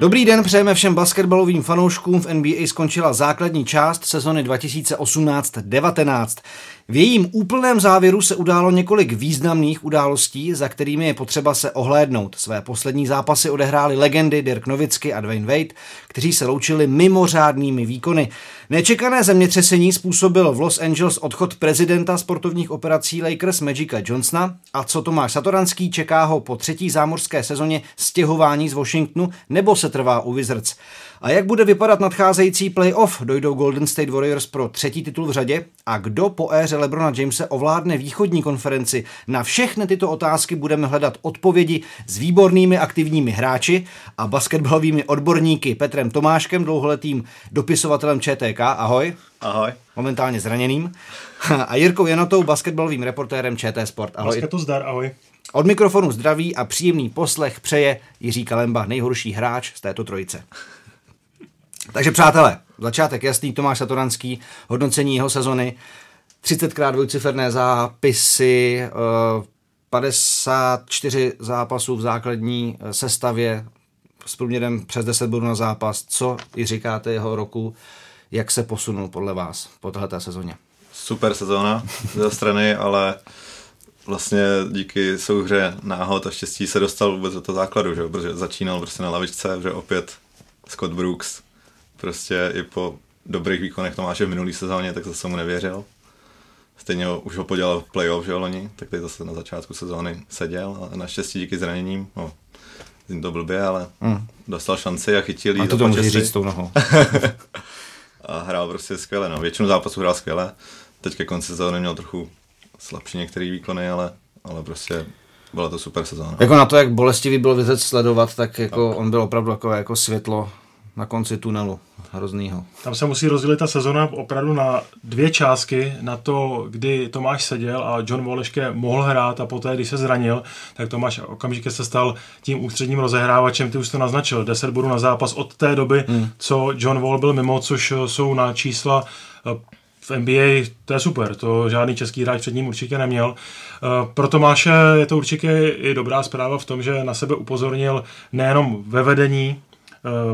Dobrý den, přejeme všem basketbalovým fanouškům. V NBA skončila základní část sezony 2018-19. V jejím úplném závěru se událo několik významných událostí, za kterými je potřeba se ohlédnout. Své poslední zápasy odehrály legendy Dirk Nowitzki a Dwayne Wade, kteří se loučili mimořádnými výkony. Nečekané zemětřesení způsobil v Los Angeles odchod prezidenta sportovních operací Lakers Magica Johnsona a co Tomáš Satoranský čeká ho po třetí zámořské sezóně stěhování z Washingtonu nebo se trvá u Wizards. A jak bude vypadat nadcházející playoff? Dojdou Golden State Warriors pro třetí titul v řadě? A kdo po éře LeBrona Jamese ovládne východní konferenci? Na všechny tyto otázky budeme hledat odpovědi s výbornými aktivními hráči a basketbalovými odborníky Petrem Tomáškem, dlouholetým dopisovatelem ČTK. Ahoj. Ahoj. Momentálně zraněným. A Jirkou Janotou, basketbalovým reportérem ČT Sport. Ahoj. Basketu zdar, ahoj. Od mikrofonu zdraví a příjemný poslech přeje Jiří Kalemba, nejhorší hráč z této trojice. Takže přátelé, začátek jasný, Tomáš Satoranský, hodnocení jeho sezony, 30krát dvojciferné zápisy, 54 eh, zápasů v základní eh, sestavě s průměrem přes 10 bodů na zápas. Co i říkáte jeho roku, jak se posunul podle vás po této sezóně? Super sezóna ze strany, ale vlastně díky souhře náhod a štěstí se dostal vůbec do toho základu, že? protože začínal prostě na lavičce, že opět Scott Brooks prostě i po dobrých výkonech Tomáše v minulý sezóně, tak zase mu nevěřil. Stejně ho, už ho podělal v playoff, že loni, tak teď zase na začátku sezóny seděl a naštěstí díky zraněním, no, zní to blbě, ale mm. dostal šanci a chytil jí. A to to může říct tou nohou. a hrál prostě skvěle, no. Většinu zápasů hrál skvěle. Teď ke konci sezóny měl trochu slabší některé výkony, ale, ale prostě byla to super sezóna. Jako na to, jak bolestivý byl vězec sledovat, tak jako tak. on byl opravdu jako, jako světlo na konci tunelu hroznýho. Tam se musí rozdělit ta sezona opravdu na dvě částky, na to, kdy Tomáš seděl a John Voleške mohl hrát a poté, když se zranil, tak Tomáš okamžitě se stal tím ústředním rozehrávačem, ty už to naznačil, 10 bodů na zápas od té doby, hmm. co John Wall byl mimo, což jsou na čísla eh, v NBA to je super, to žádný český hráč před ním určitě neměl. Eh, pro Tomáše je to určitě i dobrá zpráva v tom, že na sebe upozornil nejenom ve vedení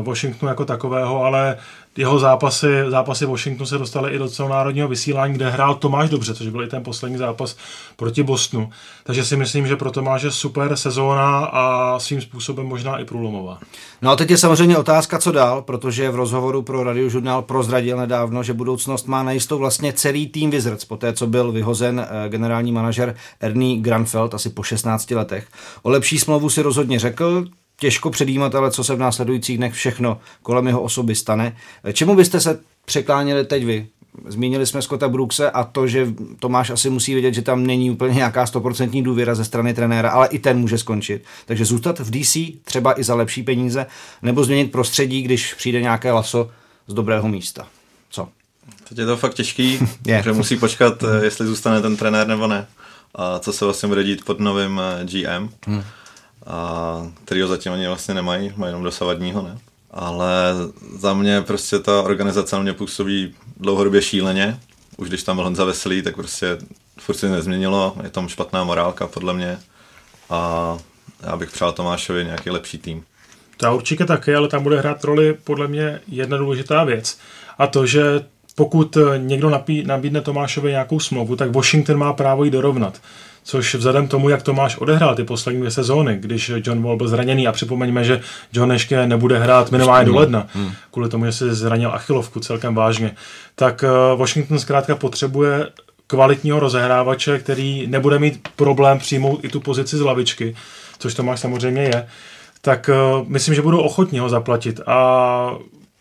Washingtonu jako takového, ale jeho zápasy, zápasy Washingtonu se dostaly i do celonárodního vysílání, kde hrál Tomáš dobře, což byl i ten poslední zápas proti Bostonu. Takže si myslím, že pro Tomáše super sezóna a svým způsobem možná i průlomová. No a teď je samozřejmě otázka, co dál, protože v rozhovoru pro radiožurnál prozradil nedávno, že budoucnost má najistou vlastně celý tým Wizards, po té, co byl vyhozen eh, generální manažer Ernie Granfeld asi po 16 letech. O lepší smlouvu si rozhodně řekl, těžko předjímat, ale co se v následujících dnech všechno kolem jeho osoby stane. Čemu byste se překláněli teď vy? Zmínili jsme Scotta Brookse a to, že Tomáš asi musí vědět, že tam není úplně nějaká stoprocentní důvěra ze strany trenéra, ale i ten může skončit. Takže zůstat v DC třeba i za lepší peníze, nebo změnit prostředí, když přijde nějaké laso z dobrého místa. Co? Teď je to fakt těžký, je. že musí počkat, eh, jestli zůstane ten trenér nebo ne. A co se vlastně bude dít pod novým eh, GM. Hmm a ho zatím oni vlastně nemají, mají jenom dosavadního, ne? Ale za mě prostě ta organizace na mě působí dlouhodobě šíleně. Už když tam byl Honza Veselý, tak prostě furt se nezměnilo, je tam špatná morálka podle mě a já bych přál Tomášovi nějaký lepší tým. To určitě taky, ale tam bude hrát roli podle mě jedna důležitá věc. A to, že pokud někdo nabídne Tomášovi nějakou smlouvu, tak Washington má právo ji dorovnat což vzhledem tomu, jak Tomáš odehrál ty poslední dvě sezóny, když John Wall byl zraněný a připomeňme, že John ještě nebude hrát minimálně do ledna, hmm. kvůli tomu, že si zranil achilovku celkem vážně, tak eh, Washington zkrátka potřebuje kvalitního rozehrávače, který nebude mít problém přijmout i tu pozici z lavičky, což Tomáš samozřejmě je, tak uh, myslím, že budou ochotní ho zaplatit a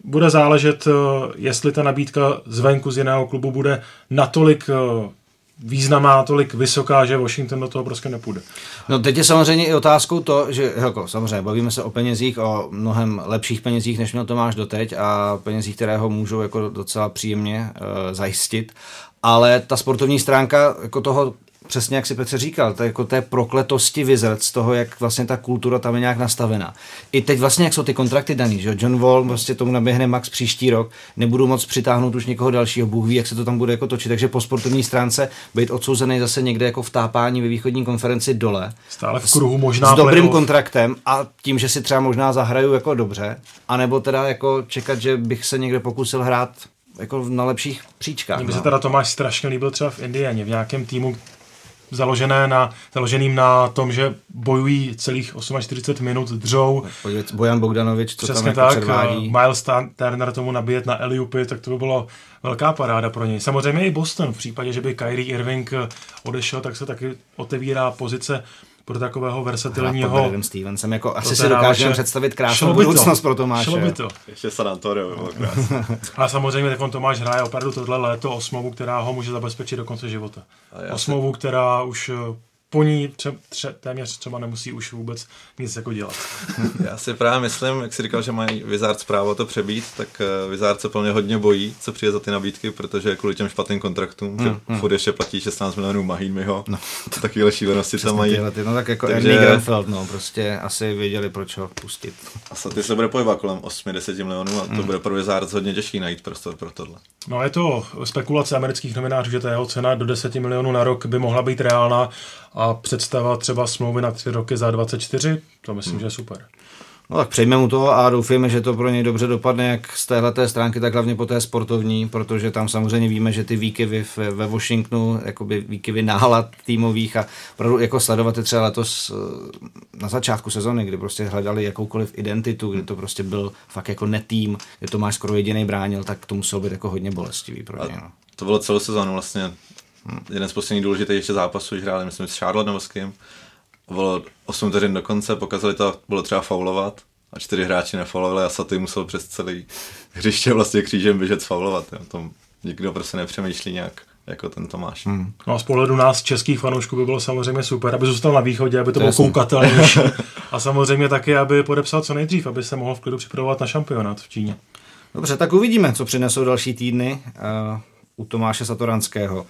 bude záležet, uh, jestli ta nabídka zvenku z jiného klubu bude natolik významná, tolik vysoká, že Washington do toho prostě nepůjde. No teď je samozřejmě i otázkou to, že jako, samozřejmě bavíme se o penězích, o mnohem lepších penězích, než měl Tomáš doteď a penězích, které ho můžou jako docela příjemně uh, zajistit, ale ta sportovní stránka jako toho přesně jak si Petře říkal, to je jako té prokletosti Wizards, z toho, jak vlastně ta kultura tam je nějak nastavená. I teď vlastně, jak jsou ty kontrakty daný, že John Wall prostě tomu naběhne max příští rok, nebudu moc přitáhnout už někoho dalšího, Bůh ví, jak se to tam bude jako točit, takže po sportovní stránce být odsouzený zase někde jako v tápání ve východní konferenci dole. Stále v kruhu možná. S, s dobrým kontraktem a tím, že si třeba možná zahraju jako dobře, anebo teda jako čekat, že bych se někde pokusil hrát jako na lepších příčkách. Mně no. se teda Tomáš strašně líbil třeba v Indianě, v nějakém týmu, založené na, založeným na tom, že bojují celých 48 minut, dřou. Bojan Bogdanovič, co Přesně tam jako tak, předvádí. Miles Turner tomu nabíjet na Eliupy, tak to by bylo velká paráda pro něj. Samozřejmě i Boston, v případě, že by Kyrie Irving odešel, tak se taky otevírá pozice pro takového versatilního... Hrát Stevensem, jako asi si dokážeme představit krásnou budoucnost pro Tomáše. Šlo by to. Ještě San Antonio bylo A samozřejmě tak on Tomáš hraje opravdu tohle léto osmovu, která ho může zabezpečit do konce života. Osmovu, která už po ní tře, tře, téměř třeba nemusí už vůbec nic jako dělat. Já si právě myslím, jak si říkal, že mají Wizards právo to přebít, tak uh, Wizards se plně hodně bojí, co přijde za ty nabídky, protože kvůli těm špatným kontraktům, hmm, že hmm. furt ještě platí 16 milionů Mahínmiho, no. takovéhle šílenosti tam mají. Tyhle, no tak jako Takže... Andy Grenfeld, no, prostě asi věděli, proč ho pustit. A ty se bude pohybovat kolem 8-10 milionů a to hmm. bude pro Wizards hodně těžší najít prostor pro tohle. No je to spekulace amerických novinářů, že ta jeho cena do 10 milionů na rok by mohla být reálná a představa třeba smlouvy na 3 roky za 24, to myslím, hmm. že je super. No tak přejme mu to a doufujeme, že to pro něj dobře dopadne jak z téhle stránky, tak hlavně po té sportovní, protože tam samozřejmě víme, že ty výkyvy ve Washingtonu, jakoby výkyvy nálad týmových a opravdu jako sledovat je třeba letos eh, na začátku sezony, kdy prostě hledali jakoukoliv identitu, kdy to prostě byl fakt jako netým, kde to máš skoro jediný bránil, tak to muselo být jako hodně bolestivý pro něj. No. To bylo celou sezónu vlastně jeden z posledních důležitých ještě zápasů, když hráli, myslím, s Charlotte nebo s kým. Bylo 8 vteřin do konce, pokazali to, bylo třeba faulovat a čtyři hráči nefaulovali a Saty musel přes celý hřiště vlastně křížem běžet sfaulovat. Jo. Tom nikdo prostě nepřemýšlí nějak jako ten Tomáš. Hmm. No a z pohledu nás, českých fanoušků, by bylo samozřejmě super, aby zůstal na východě, aby to, to bylo koukatelnější. a samozřejmě taky, aby podepsal co nejdřív, aby se mohl v klidu připravovat na šampionát v Číně. Dobře, tak uvidíme, co přinesou další týdny uh, u Tomáše Satoranského.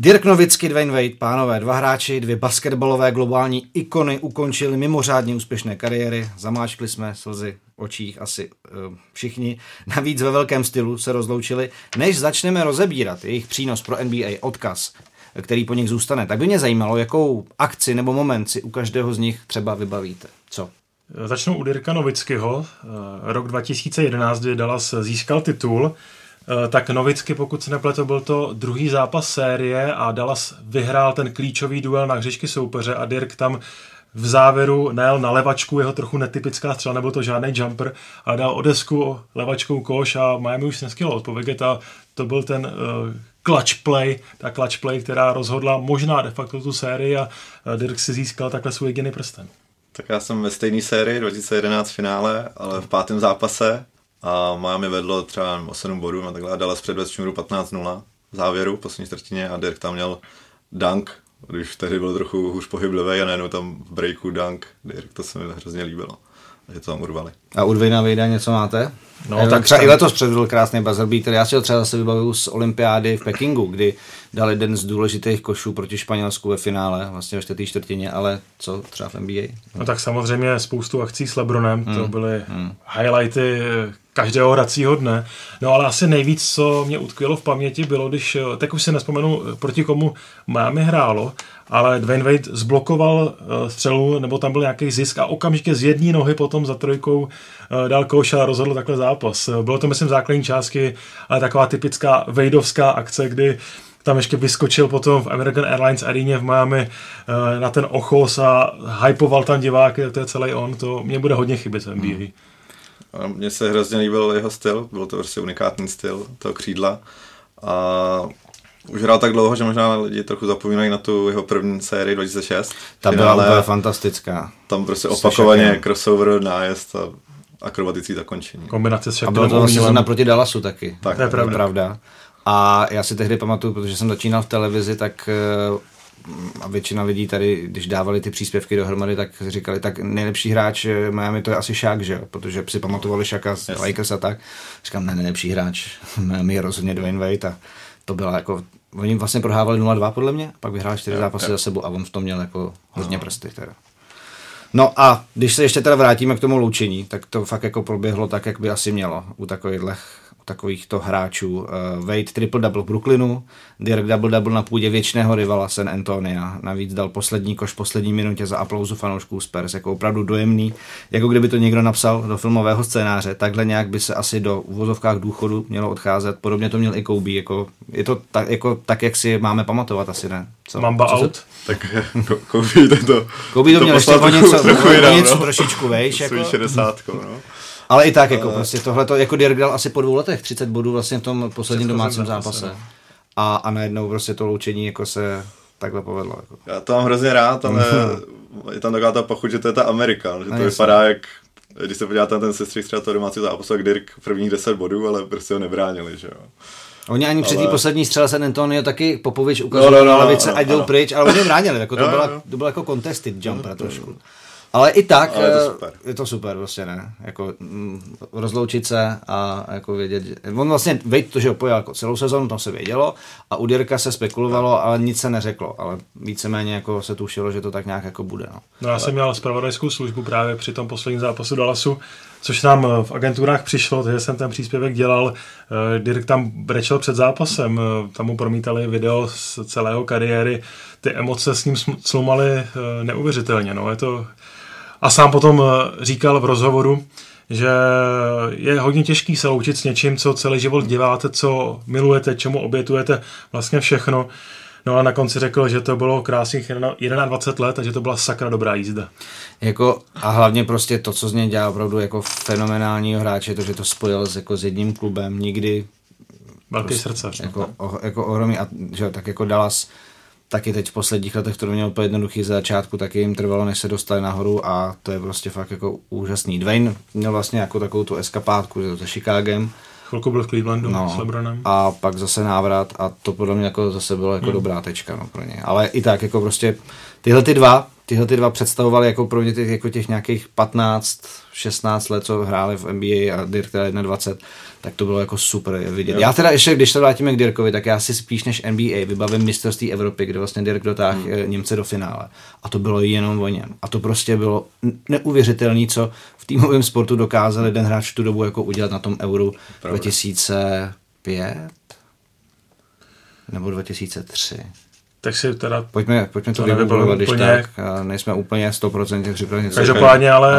Dirk Nowitzki, Dwayne Wade, pánové, dva hráči, dvě basketbalové globální ikony ukončili mimořádně úspěšné kariéry, zamáčkli jsme slzy očích asi uh, všichni, navíc ve velkém stylu se rozloučili. Než začneme rozebírat jejich přínos pro NBA, odkaz, který po nich zůstane, tak by mě zajímalo, jakou akci nebo moment si u každého z nich třeba vybavíte. Co? Začnu u Dirka Novickyho. Rok 2011, kdy Dallas získal titul, Eh, tak Novicky, pokud se nepletu, byl to druhý zápas série a Dallas vyhrál ten klíčový duel na hřišky soupeře a Dirk tam v závěru najel na levačku, jeho trochu netypická střela, nebyl to žádný jumper, a dal odesku levačkou koš a Miami už neskylo odpovědět a to byl ten uh, clutch play, ta clutch play, která rozhodla možná de facto tu sérii a Dirk si získal takhle svůj jediný prsten. Tak já jsem ve stejné sérii 2011 finále, ale v pátém zápase a Miami vedlo třeba o 7 bodů a takhle. A předved šňůru 15-0 v závěru, v poslední čtvrtině a Dirk tam měl dunk, když tehdy byl trochu hůř pohyblivý a najednou tam v breaku dunk, Dirk, to se mi hrozně líbilo že to tam urvali. A u Dvejna Vejda něco máte? No, tak třeba tam... i letos předvedl krásný buzzer beater. Já si ho třeba zase vybavuju z olympiády v Pekingu, kdy dal jeden z důležitých košů proti Španělsku ve finále, vlastně ve čtvrtý čtvrtině, ale co třeba v NBA? No tak samozřejmě spoustu akcí s Lebronem, hmm. to byly hmm. highlighty každého hracího dne. No ale asi nejvíc, co mě utkvělo v paměti, bylo, když, tak už si nespomenu, proti komu Miami hrálo, ale Dwayne Wade zblokoval uh, střelu, nebo tam byl nějaký zisk a okamžitě z jedné nohy potom za trojkou uh, dal koš a rozhodl takhle zápas. Bylo to, myslím, základní částky, ale taková typická Wadeovská akce, kdy tam ještě vyskočil potom v American Airlines aréně v Miami na ten ochos a hypoval tam diváky, to je celý on, to mě bude hodně chybět v NBA. Hmm. Mně se hrozně líbil jeho styl, byl to prostě unikátní styl toho křídla a už hrál tak dlouho, že možná lidi trochu zapomínají na tu jeho první sérii 2006. Ta byla úplně fantastická. Tam prostě opakovaně crossover, nájezd a akrobatický zakončení. Kombinace s A bylo to vlastně naproti Dallasu taky. Tak, to je pravda. pravda. A já si tehdy pamatuju, protože jsem začínal v televizi, tak eh, a většina lidí tady, když dávali ty příspěvky dohromady, tak říkali, tak nejlepší hráč Miami to je asi Shaq, že protože si pamatovali Shaka z Lakers a tak. Říkám, ne, nejlepší hráč Miami je rozhodně Dwayne Wade a to byla jako oni vlastně prohrávali 0-2 podle mě, pak vyhráli 4 Jo, zápasy jo. za sebou a on v tom měl jako hodně prsty teda. No a když se ještě teda vrátíme k tomu loučení, tak to fakt jako proběhlo tak, jak by asi mělo u takovýchhle u takovýchto hráčů. Uh, Wade triple-double v Brooklynu, Dirk double-double na půdě věčného rivala San Antonia. Navíc dal poslední koš v poslední minutě za aplauzu fanoušků Spurs, jako opravdu dojemný. Jako kdyby to někdo napsal do filmového scénáře, takhle nějak by se asi do uvozovkách důchodu mělo odcházet. Podobně to měl i Kobe, jako, je to tak, jako, tak, jak si máme pamatovat asi, ne? Co? Mamba Co se- out. Tak ko- Kobe to, Kobe to měl ještě o něco, trochu jinam, něco no. trošičku, vejš, jako, 60, no. Ale i tak, jako prostě tohle to, jako Dirk dal asi po dvou letech 30 bodů vlastně v tom posledním domácím zápase, zápase. A, a najednou prostě to loučení jako se takhle povedlo. Jako. Já to mám hrozně rád, ale je tam taková ta pochuť, že to je ta Amerika, že No, to vypadá jak, když se podíváte na ten sestřih třeba toho domácího zápasu, jak Dirk prvních 10 bodů, ale prostě ho nebránili, že jo. Oni ani při té Ale- poslední střele San Antonio taky Popovič ukazoval No, no, no, no, no, na lavice, ano, ať jdou ano. pryč, ale oni ho bránili, jako to, Jo, byla, jo. to byl jako contested jumper trošku. Ale i tak Ale je to eh, super. je to super, prostě ne. Jako mm, rozloučit se a jako vědět, že... On vlastně, Vejt to, že ho pojel jako celou sezonu, to se vědělo a u Dirka se spekulovalo, ale nic se neřeklo, ale víceméně jako se tušilo, že to tak nějak jako bude, no. No já jsem měl zpravodajskou službu právě při tom posledním zápasu Dallasu, což nám eh, v agenturách přišlo, takže jsem ten příspěvek dělal. Eh, Dirk tam brečel před zápasem, tam mu promítali video z celého kariéry. Ty emoce s ním slumaly neuvěřitelně. No. Je to... A sám potom eh, říkal v rozhovoru, že je hodně těžký se loučit s něčím, co celý život děláte, co milujete, čemu obětujete vlastně všechno. No a na konci řekl, že to bylo krásných 21 let a že to byla sakra dobrá jízda. Jako, a hlavně prostě to, co z něj dělá opravdu jako fenomenálního hráče, to, že to spojil s, jako s jedním klubem, nikdy Velký prostě, srdcař. no. Jako, o, jako ohromný, a že tak jako Dallas taky teď v posledních letech to měl úplně jednoduchý ze začátku, taky jim trvalo, než se dostali nahoru a to je prostě fakt jako úžasný. Dwayne měl vlastně jako takovou tu jo, se Chicagem Chvilku byl v Clevelandu No. s Lebronem. a pak zase návrat a to podle mě jako zase bylo jako hmm. dobrá tečka no, pro ně. Ale i tak jako prostě tyhle ty dva, tyhle ty dva představovaly jako pro mě těch, jako těch nějakých 15, 16 let, co hráli v NBA a Dirk teda 21, tak to bylo jako super vidět. Jo. Já teda ještě, když se vrátíme k Dirkovi, tak já si spíš než NBA vybavím mistrovství Evropy, kde vlastně Dirk dotáhl hmm. Němce do finále. A to bylo jenom o něm. A to prostě bylo neuvěřitelné, co v týmovém sportu dokázal jeden hráč tu dobu jako udělat na tom Euro Pravda. 2005 nebo 2003. Tak si teda Pojďme, pojďme to, To vygooglovat, když úplně. tak. A nejsme úplně 100% připraveni. Každopádně, ale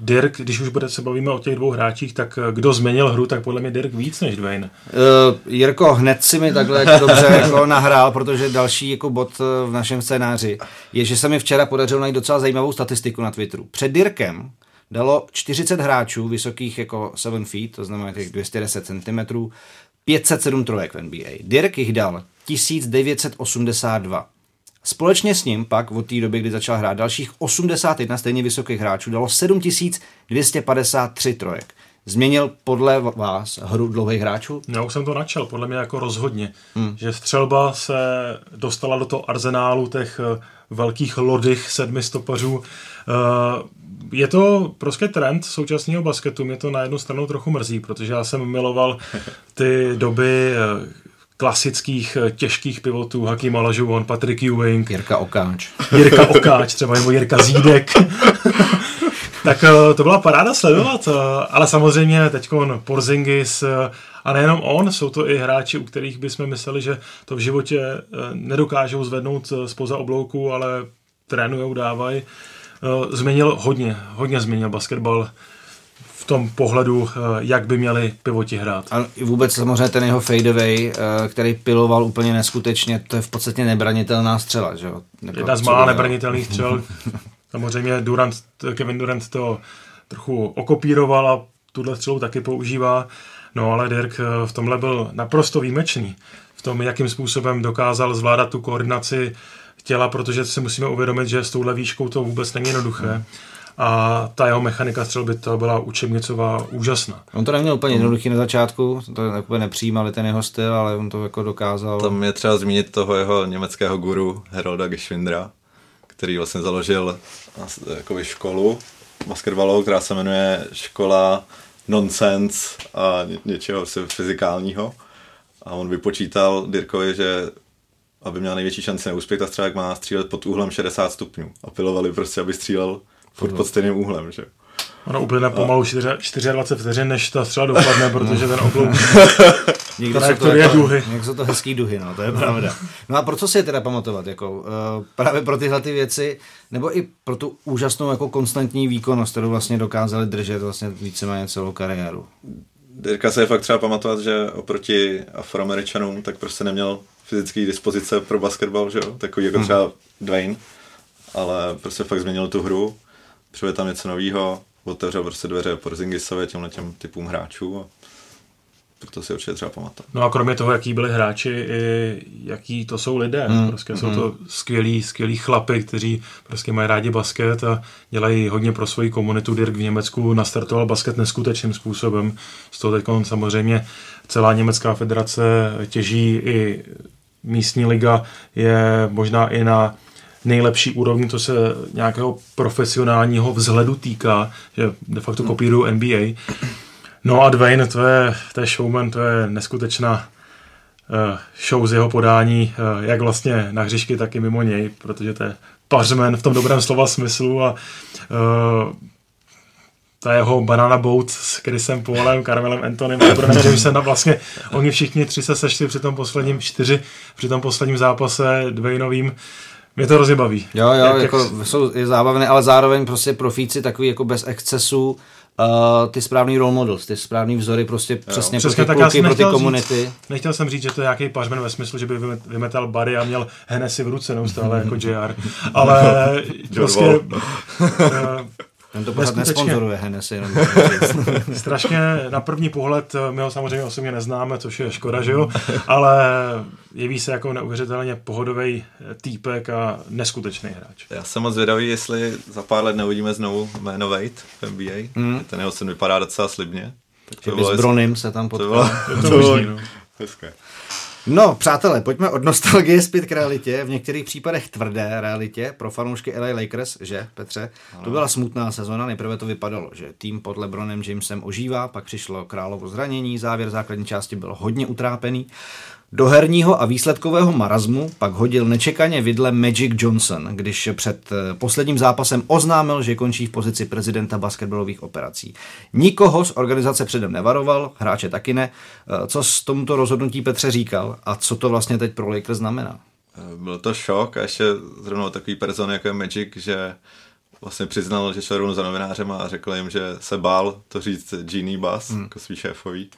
Dirk, když už bude se bavíme o těch dvou hráčích, tak eh, kdo změnil hru, tak podle mě Dirk víc než Dwayne. Uh, Jirko, hned si mi takhle jako dobře jako nahrál, protože další jako bod eh, v našem scénáři je, že se mi včera podařilo najít docela zajímavou statistiku na Twitteru. Před Dirkem dalo 40 hráčů vysokých jako 7 feet, to znamená těch 210 cm, 507 trojek v NBA. Dirk jich dal 1982. Společně s ním pak od té doby, kdy začal hrát dalších 81 stejně vysokých hráčů, dalo 7253 trojek. Změnil podle vás hru dlouhých hráčů? Já už jsem to načal, podle mě jako rozhodně. Hmm. Že střelba se dostala do toho arzenálu těch eh, velkých lodych sedmi stopařů. Je to prostě trend současného basketu. Mě to na jednu stranu trochu mrzí, protože já jsem miloval ty doby eh, klasických eh, těžkých pivotů, Hakim Olajuwon, Patrick Ewing, Jirka Okáč. Jirka Okáč, třeba nebo Jirka Zídek. tak eh, to byla paráda sledovat, ale samozřejmě teď Porzingis a nejenom on, jsou to i hráči, u kterých bychom mysleli, že to v životě nedokážou zvednout spoza oblouku, ale trénujou, dávají. Eh, Změnil hodně, hodně změnil basketbal v tom pohledu, eh, jak by měli pivoti hrát. A vůbec samozřejmě ten jeho fadeaway, eh, který piloval úplně neskutečně, to je v podstatě nebranitelná střela, že jo? Jako, Jedna z mála nebranitelných střel. Samozřejmě Durant, Kevin Durant to trochu okopíroval a tuhle střelu taky používá. No ale Dirk v tomhle byl naprosto výjimečný. V tom, jakým způsobem dokázal zvládat tu koordinaci těla, protože si musíme uvědomit, že s touhle výškou to vůbec není jednoduché. A ta jeho mechanika střelby to byla učebnicová úžasná. On to neměl úplně jednoduchý na začátku, to úplně nepřijímali ten jeho styl, ale on to jako dokázal. Tam je třeba zmínit toho jeho německého guru Herolda Geschwindera, který vlastně založil jakoby školu basketbalovou, která se jmenuje Škola Nonsense a ně- něčeho fyzikálního. a on vypočítal Dirkovi, že aby měl největší šanci na úspěch, ta střelák má střílet pod úhlem 60 stupňů. A pilovali prostě, aby střílel pod, pod stejným úhlem, že Ono uplyne pomalu 24 vteřin, než ta střela dopadne, protože ten oblouk Někdy jsou to, jako, duhy. Jak jsou to hezký duhy, no, to je pravda. No a pro co si je teda pamatovat? Jako, uh, právě pro tyhle ty věci, nebo i pro tu úžasnou jako konstantní výkonnost, kterou vlastně dokázali držet vlastně víceméně celou kariéru. Dirka se je fakt třeba pamatovat, že oproti afroameričanům tak prostě neměl fyzické dispozice pro basketbal, že jo? Takový jako mhm. třeba Dwayne, ale prostě fakt změnil tu hru, přivedl tam něco nového, otevřel prostě dveře Porzingisovi těmhle těm typům hráčů a proto si určitě třeba pamatovat. No a kromě toho, jaký byli hráči, i jaký to jsou lidé. Mm, prostě mm. jsou to skvělí, skvělí chlapy, kteří prostě mají rádi basket a dělají hodně pro svoji komunitu. Dirk v Německu nastartoval basket neskutečným způsobem. Z toho teď samozřejmě celá německá federace těží i místní liga je možná i na nejlepší úrovni, to se nějakého profesionálního vzhledu týká, že de facto kopírují NBA. No a Dwayne, to je, to je showman, to je neskutečná uh, show z jeho podání, uh, jak vlastně na hřišky, tak i mimo něj, protože to je pařmen v tom dobrém slova smyslu a ta jeho banana boat s Chrisem Paulem, Carmelem Antonym a Bronem Jamesem a vlastně oni všichni tři se sešli při tom posledním čtyři, při tom posledním zápase Dwayneovým mě to hrozně baví. Jo, jo, jak, jako jak... jsou je zábavné, ale zároveň prostě profíci takový jako bez excesů, Uh, ty správný role models, ty správný vzory prostě jo. přesně, přesně pro ty kluky, pro ty komunity. Říct, nechtěl jsem říct, že to je nějaký pařmen ve smyslu, že by vymetal bary a měl Hennessy v ruce neustále jako JR, ale prostě uh, ten to pořád nesponzoruje Hennessy. Jenom strašně na první pohled, my ho samozřejmě osobně neznáme, což je škoda, že jo, ale jeví se jako neuvěřitelně pohodový týpek a neskutečný hráč. Já jsem moc zvědavý, jestli za pár let neuvidíme znovu jméno Wade v NBA. Mm. Ten jeho sen vypadá docela slibně. Tak to bylo s Bronym se tam potkal. To bylo, to bylo, to bylo no. hezké. No, přátelé, pojďme od nostalgie zpět k realitě, v některých případech tvrdé realitě pro fanoušky LA Lakers, že, Petře? Ano. To byla smutná sezona, nejprve to vypadalo, že tým pod LeBronem Jamesem ožívá, pak přišlo královo zranění, závěr základní části byl hodně utrápený. Do herního a výsledkového marazmu pak hodil nečekaně vidle Magic Johnson, když před eh, posledním zápasem oznámil, že končí v pozici prezidenta basketbalových operací. Nikoho z organizace předem nevaroval, hráče taky ne. Eh, co s tomuto rozhodnutí Petře říkal a co to vlastně teď pro Lakers znamená? Eh, byl to šok a ještě zrovna takový person jako je Magic, že vlastně přiznal, že šel za novinářem a řekl jim, že se bál to říct Genie Bass, hmm. jako svý šéfový.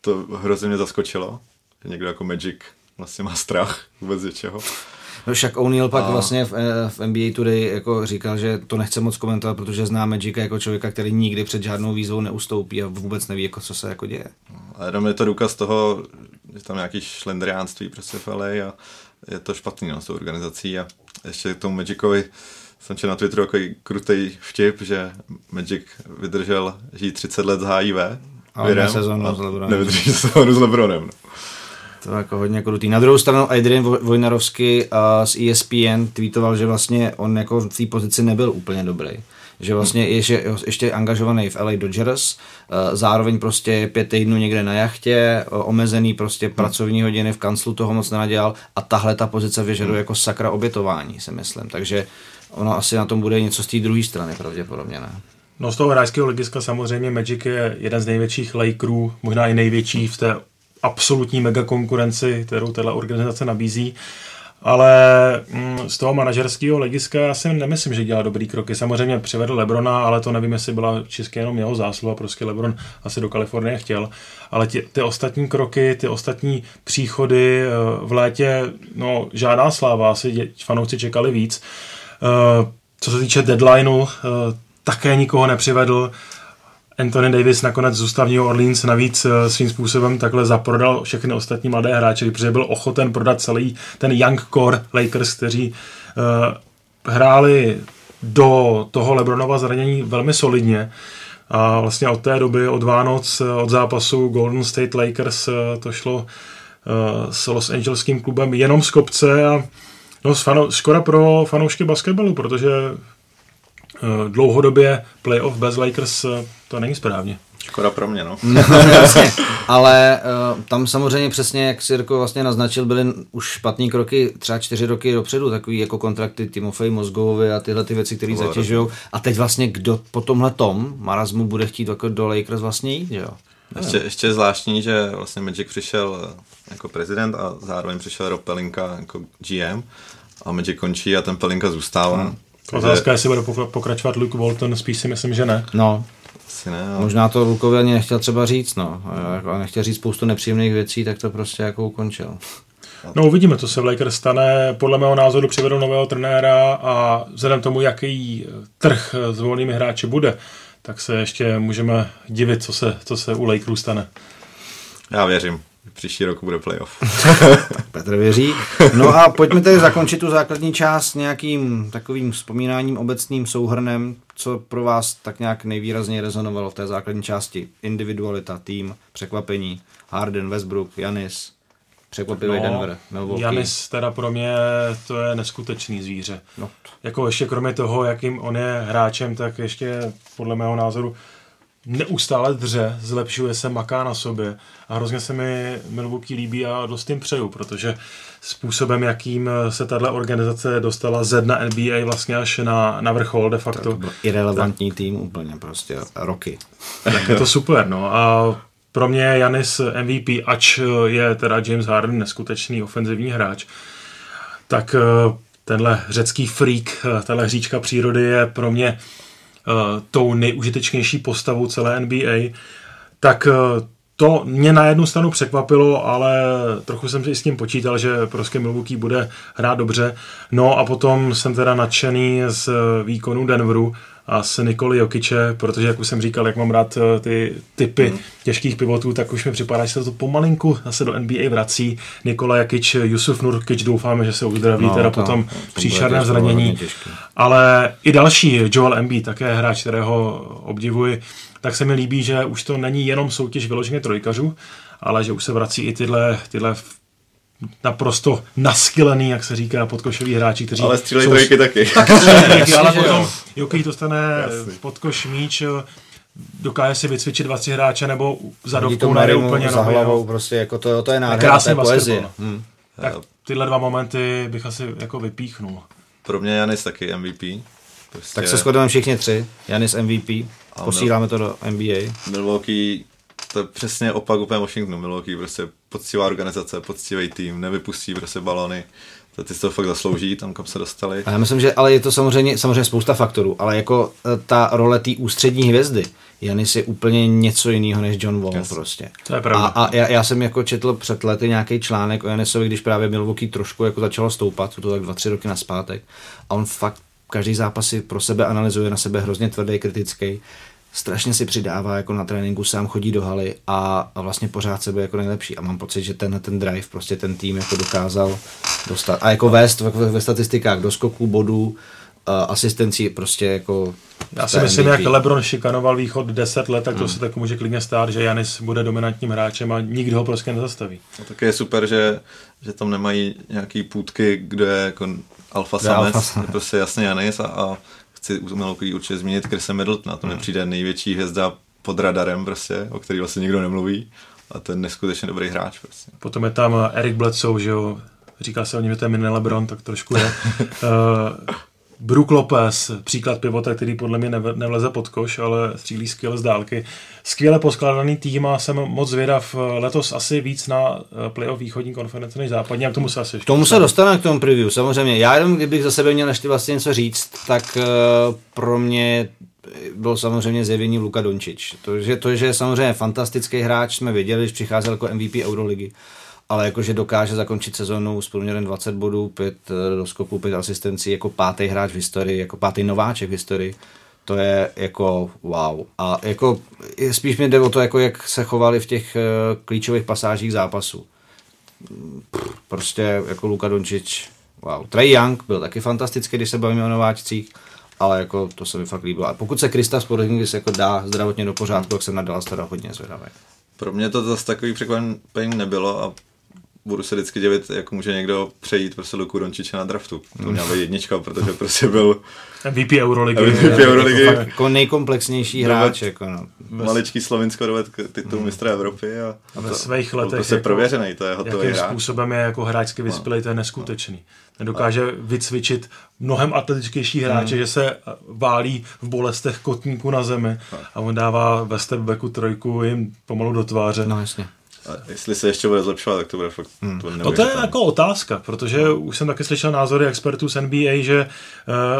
To hrozně mě zaskočilo že někdo jako Magic vlastně má strach vůbec něčeho. No však O'Neal pak a... vlastně v, eh, v NBA Today jako říkal, že to nechce moc komentovat, protože zná Magica jako člověka, který nikdy před žádnou výzvou neustoupí a vůbec neví, jako, co se jako děje. A jenom je to důkaz toho, že tam nějaký šlendriánství prostě v LA a je to špatný no, s tou organizací a ještě k tomu Magicovi jsem četl na Twitteru takový krutý vtip, že Magic vydržel žít 30 let z HIV. Ale ne sezónu s Lebronem. Nevydrží sezónu s Lebronem. No. To je jako hodně krutý. Na druhou stranu Adrian Vojnarovský z ESPN tweetoval, že vlastně on jako v té pozici nebyl úplně dobrý že vlastně je ještě, ještě angažovaný v LA Dodgers, zároveň prostě pět týdnů někde na jachtě, omezený prostě hmm. pracovní hodiny v kanclu, toho moc nenadělal a tahle ta pozice vyžaduje jako sakra obětování, si myslím. Takže ono asi na tom bude něco z té druhé strany pravděpodobně, ne? No z toho hráčského legiska samozřejmě Magic je jeden z největších Lakerů, možná i největší v té absolutní mega konkurenci, kterou tato organizace nabízí. Ale mm, z toho manažerského legiska já si nemyslím, že dělá dobrý kroky. Samozřejmě přivedl Lebrona, ale to nevím, jestli byla české jenom jeho zásluha, prostě Lebron asi do Kalifornie chtěl. Ale ty, ty ostatní kroky, ty ostatní příchody eh, v létě, no žádná sláva, asi fanouci čekali víc. Eh, co se týče deadlineu, eh, také nikoho nepřivedl. Anthony Davis nakonec zůstal v New Orleans, navíc eh, svým způsobem takhle zaprodal všechny ostatní mladé hráče, protože byl ochoten prodat celý ten young core Lakers, kteří uh, hráli do toho Lebronova zranění velmi solidně. A vlastně od té doby, od Vánoc, eh, od zápasu Golden State Lakers, to šlo uh, s Los Angeleským klubem jenom z kopce a no, škoda pro fanoušky basketbalu, protože dlouhodobě playoff bez Lakers to není správně. Škoda pro mě, no. no jasně, ale uh, tam samozřejmě přesně, jak si jako vlastně naznačil, byly už špatné kroky třeba čtyři roky dopředu, takový jako kontrakty Timofej Mozgovovi a tyhle ty věci, které zatěžují. A teď vlastně kdo po tomhle tom marazmu bude chtít jako do Lakers vlastně jít, jo? Ještě, ještě je zvláštní, že vlastně Magic přišel eh, jako prezident a zároveň přišel Rob Pelinka jako GM a Magic končí a ten Pelinka zůstává. Hmm. Otázka je, jestli bude pokračovat Luke Walton, spíš si myslím, že ne. No, asi ne. Ale... Možná to Lukovi ani nechtěl třeba říct, no. A nechtěl říct spoustu nepříjemných věcí, tak to prostě jako ukončil. No uvidíme, co se v Lakers stane. Podle mého názoru přivedou nového trenéra a vzhledem tomu, jaký trh s volnými hráči bude, tak se ještě můžeme divit, co se, co se u Lakerů stane. Já věřím. Příští rok bude playoff. Petr věří. No a pojďme tedy zakončit tu základní část nějakým takovým vzpomínáním obecným souhrnem, co pro vás tak nějak nejvýrazně rezonovalo v té základní části. Individualita, tým, překvapení, Harden, Westbrook, Janis, překvapivý no, Denver, Milwaukee. Janis teda pro mě to je neskutečný zvíře. No. Jako ještě kromě toho, jakým on je hráčem, tak ještě podle mého názoru neustále dře, zlepšuje se, maká na sobě a hrozně se mi Milwaukee líbí a dost jim přeju, protože způsobem, jakým se tato organizace dostala ze dna NBA vlastně až na, na vrchol de facto. To byl irrelevantní tak, tým úplně prostě, roky. Tak je to super, no a pro mě Janis MVP, ač je teda James Harden neskutečný ofenzivní hráč, tak eh, tenhle řecký freak, eh, tahle hříčka přírody je pro mě tou nejužitečnější postavou celé NBA, tak uh, to mě na jednu stranu překvapilo, ale trochu jsem si s tím počítal, že prostě Milwaukee bude hrát dobře. No a potom jsem teda nadšený z výkonu Denveru a s Nikoli Jokiče, protože jak už jsem říkal, jak mám rád eh, ty typy hmm. těžkých pivotů, tak už mi připadá, že se to pomalinku zase do NBA vrací. Nikola Jokic, Jusuf Nurkic, doufáme, že se uzdraví no, teda to, potom příšerné zranění. Ale i další, Joel Embiid, také hráč, kterého obdivuji, tak se mi líbí, že už to není jenom soutěž vyloženě trojkařů, ale že už se vrací i tyhle, tyhle naprosto naskylený, jak se říká, podkošový hráči, kteří... Ale střílejí trojky taky. Taky trojky, ale potom Jokic dostane podkoš míč, dokáže si vycvičit dva, tři hráče nebo zadovkou najde úplně za hlavou, no. prostě jako to, to je nádhera, to je poezie. Hmm. Tak tyhle dva momenty bych asi jako vypíchnul. Pro mě Janis taky MVP. Prostě... Tak se shodujeme všichni tři. Janis MVP. Posíláme to do NBA. Milwaukee to je přesně opak úplně Washingtonu. Milwaukee prostě poctivá organizace, poctivý tým, nevypustí prostě balony. To ty to fakt zaslouží, tam kam se dostali. A já myslím, že ale je to samozřejmě, samozřejmě spousta faktorů, ale jako e, ta role té ústřední hvězdy, Janis je úplně něco jiného než John Wall yes. prostě. To je pravda. A, a já, já, jsem jako četl před lety nějaký článek o Janisovi, když právě Milwaukee trošku jako začalo stoupat, to tak dva, tři roky naspátek. A on fakt každý zápas si pro sebe analyzuje, na sebe hrozně tvrdý, kritický strašně si přidává jako na tréninku, sám chodí do haly a, a vlastně pořád sebe jako nejlepší. A mám pocit, že ten, ten drive prostě ten tým jako dokázal dostat. A jako vést ve, ve statistikách do skoků, bodů, asistencí prostě jako já si myslím, jak Lebron šikanoval východ 10 let, tak to hmm. se tak může klidně stát, že Janis bude dominantním hráčem a nikdo ho prostě nezastaví. No, tak je super, že, že tam nemají nějaký půdky, kde je jako alfa samec, je prostě jasně Janis a, a chci umělkou určitě zmínit Chrisa Middletona, to mi hmm. přijde největší hvězda pod radarem prostě, o který vlastně nikdo nemluví a to je neskutečně dobrý hráč prostě. Potom je tam Eric Bledsoe, že jo, říká se o něm, že to je mini LeBron, tak trošku je. uh, Brook Lopez, příklad pivota, který podle mě nevleze pod koš, ale střílí skvěle z dálky. Skvěle poskládaný tým a jsem moc zvědav letos asi víc na eh, playoff východní konference než západní, a k tomu se asi K tomu se dostaneme k tomu preview, samozřejmě. Já jenom, kdybych za sebe měl ještě vlastně něco říct, tak uh, pro mě bylo samozřejmě zjevení Luka Dončič. To, že, to, že je samozřejmě fantastický hráč, jsme věděli, když přicházel jako MVP Euroligy ale jakože dokáže zakončit sezonu s průměrem 20 bodů, 5 eh, doskoků, 5 asistencí jako pátý hráč v historii, jako pátý nováček v historii. To je jako wow. A jako spíš mi jde o to, jako jak se chovali v těch uh, klíčových pasážích zápasu. Prostě jako Luka Dončič, wow. Trey Young byl taky fantastický, když se bavíme o nováčcích, ale jako to se mi fakt líbilo. A pokud se Krista Porzingis jako dá zdravotně do pořádku, tak jsem nadal teda hodně zvědavý. Pro mě to zase takový překvapení nebylo a budu se vždycky divit, jak může někdo přejít prostě Luku Dončiče na draftu. To měla být jednička, protože prostě byl MVP Euroligy. MVP Euroligy. Jako, jako nejkomplexnější hráč. Jako no. maličký Slovinsko doved k titul Hmm. mistra Evropy a, A ve to- svých letech prostě jako- prověřený, to je hotový Jakým hráč. způsobem je jako hráčsky vyspělý, to je neskutečný. Nedokáže vycvičit mnohem atletičtější hráče, že se válí v bolestech kotníku na zemi a on dává ve stepbacku trojku jim pomalu do tváře. no jasně. A jestli se ještě bude zlepšovat, tak to bude fakt to bude No to je jako otázka, protože už jsem taky slyšel názory expertů z NBA, že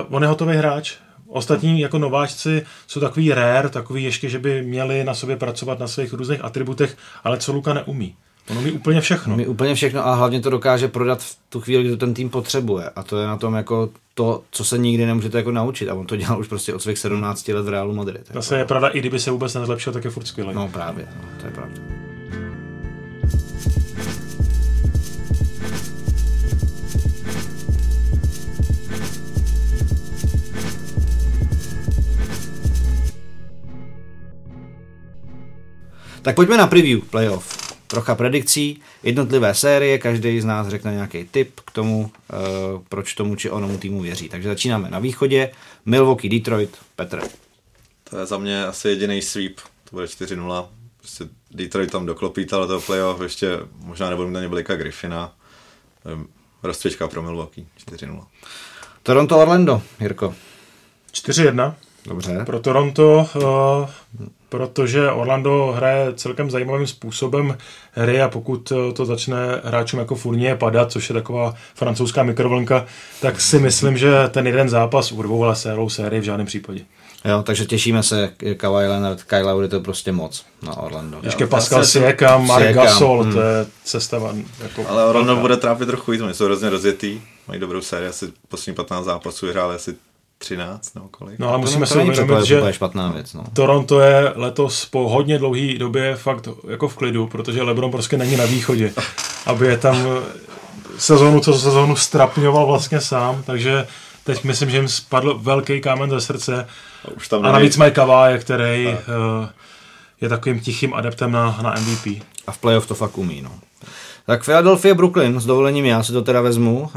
uh, on je hotový hráč. Ostatní jako nováčci jsou takový rare, takový ještě, že by měli na sobě pracovat na svých různých atributech, ale co Luka neumí. On umí úplně všechno. Mi úplně všechno a hlavně to dokáže prodat v tu chvíli, kdy to ten tým potřebuje. A to je na tom jako to, co se nikdy nemůžete jako naučit. A on to dělal už prostě od svých 17 let v Realu Madrid. Zase je pravda, i kdyby se vůbec nezlepšil, tak je furt skvělý. No právě, no, to je pravda. Tak pojďme na preview playoff. Trocha predikcí, jednotlivé série, každý z nás řekne nějaký tip k tomu, uh, proč tomu či onomu týmu věří. Takže začínáme na východě. Milwaukee, Detroit, Petr. To je za mě asi jediný sweep, to bude 4-0. Prostě Detroit tam doklopí ale toho playoff, ještě možná nebudou mít ani Blakea Griffina. Rozcvička pro Milwaukee, 4-0. Toronto, Orlando, Jirko. 4-1 Dobře. pro Toronto, uh, protože Orlando hraje celkem zajímavým způsobem hry a pokud eh, to začne hráčům jako Fournier padat, což je taková francouzská mikrovlnka, tak si myslím, že ten jeden zápas urvou, ale celou sérii v žádném případě. Jo, takže těšíme se, Kawhi Leonard, Kyle Lowry, to je prostě moc na Orlando. Ještě Pascal si- Siakam, Mark Gasol, hmm. to je cestava. Jako Ale Orlando velká. bude trápit trochu víc, oni jsou hrozně rozjetý, mají dobrou sérii, asi poslední 15 zápasů vyhráli asi 13 nebo kolik. No ale To musíme to si uvědomit, že úplně špatná věc. No. Toronto je letos po hodně dlouhé době fakt jako v klidu, protože LeBron prostě není na východě, aby je tam sezónu co sezónu strapňoval vlastně sám, takže teď myslím, že jim spadl velký kámen ze srdce A už tam a navíc mají Kaváje, který eh, je takovým tichým adeptem na, na MVP. A v playoff to fakt umí. No. Tak Philadelphia, Brooklyn, s dovolením já si to teda vezmu. Uh,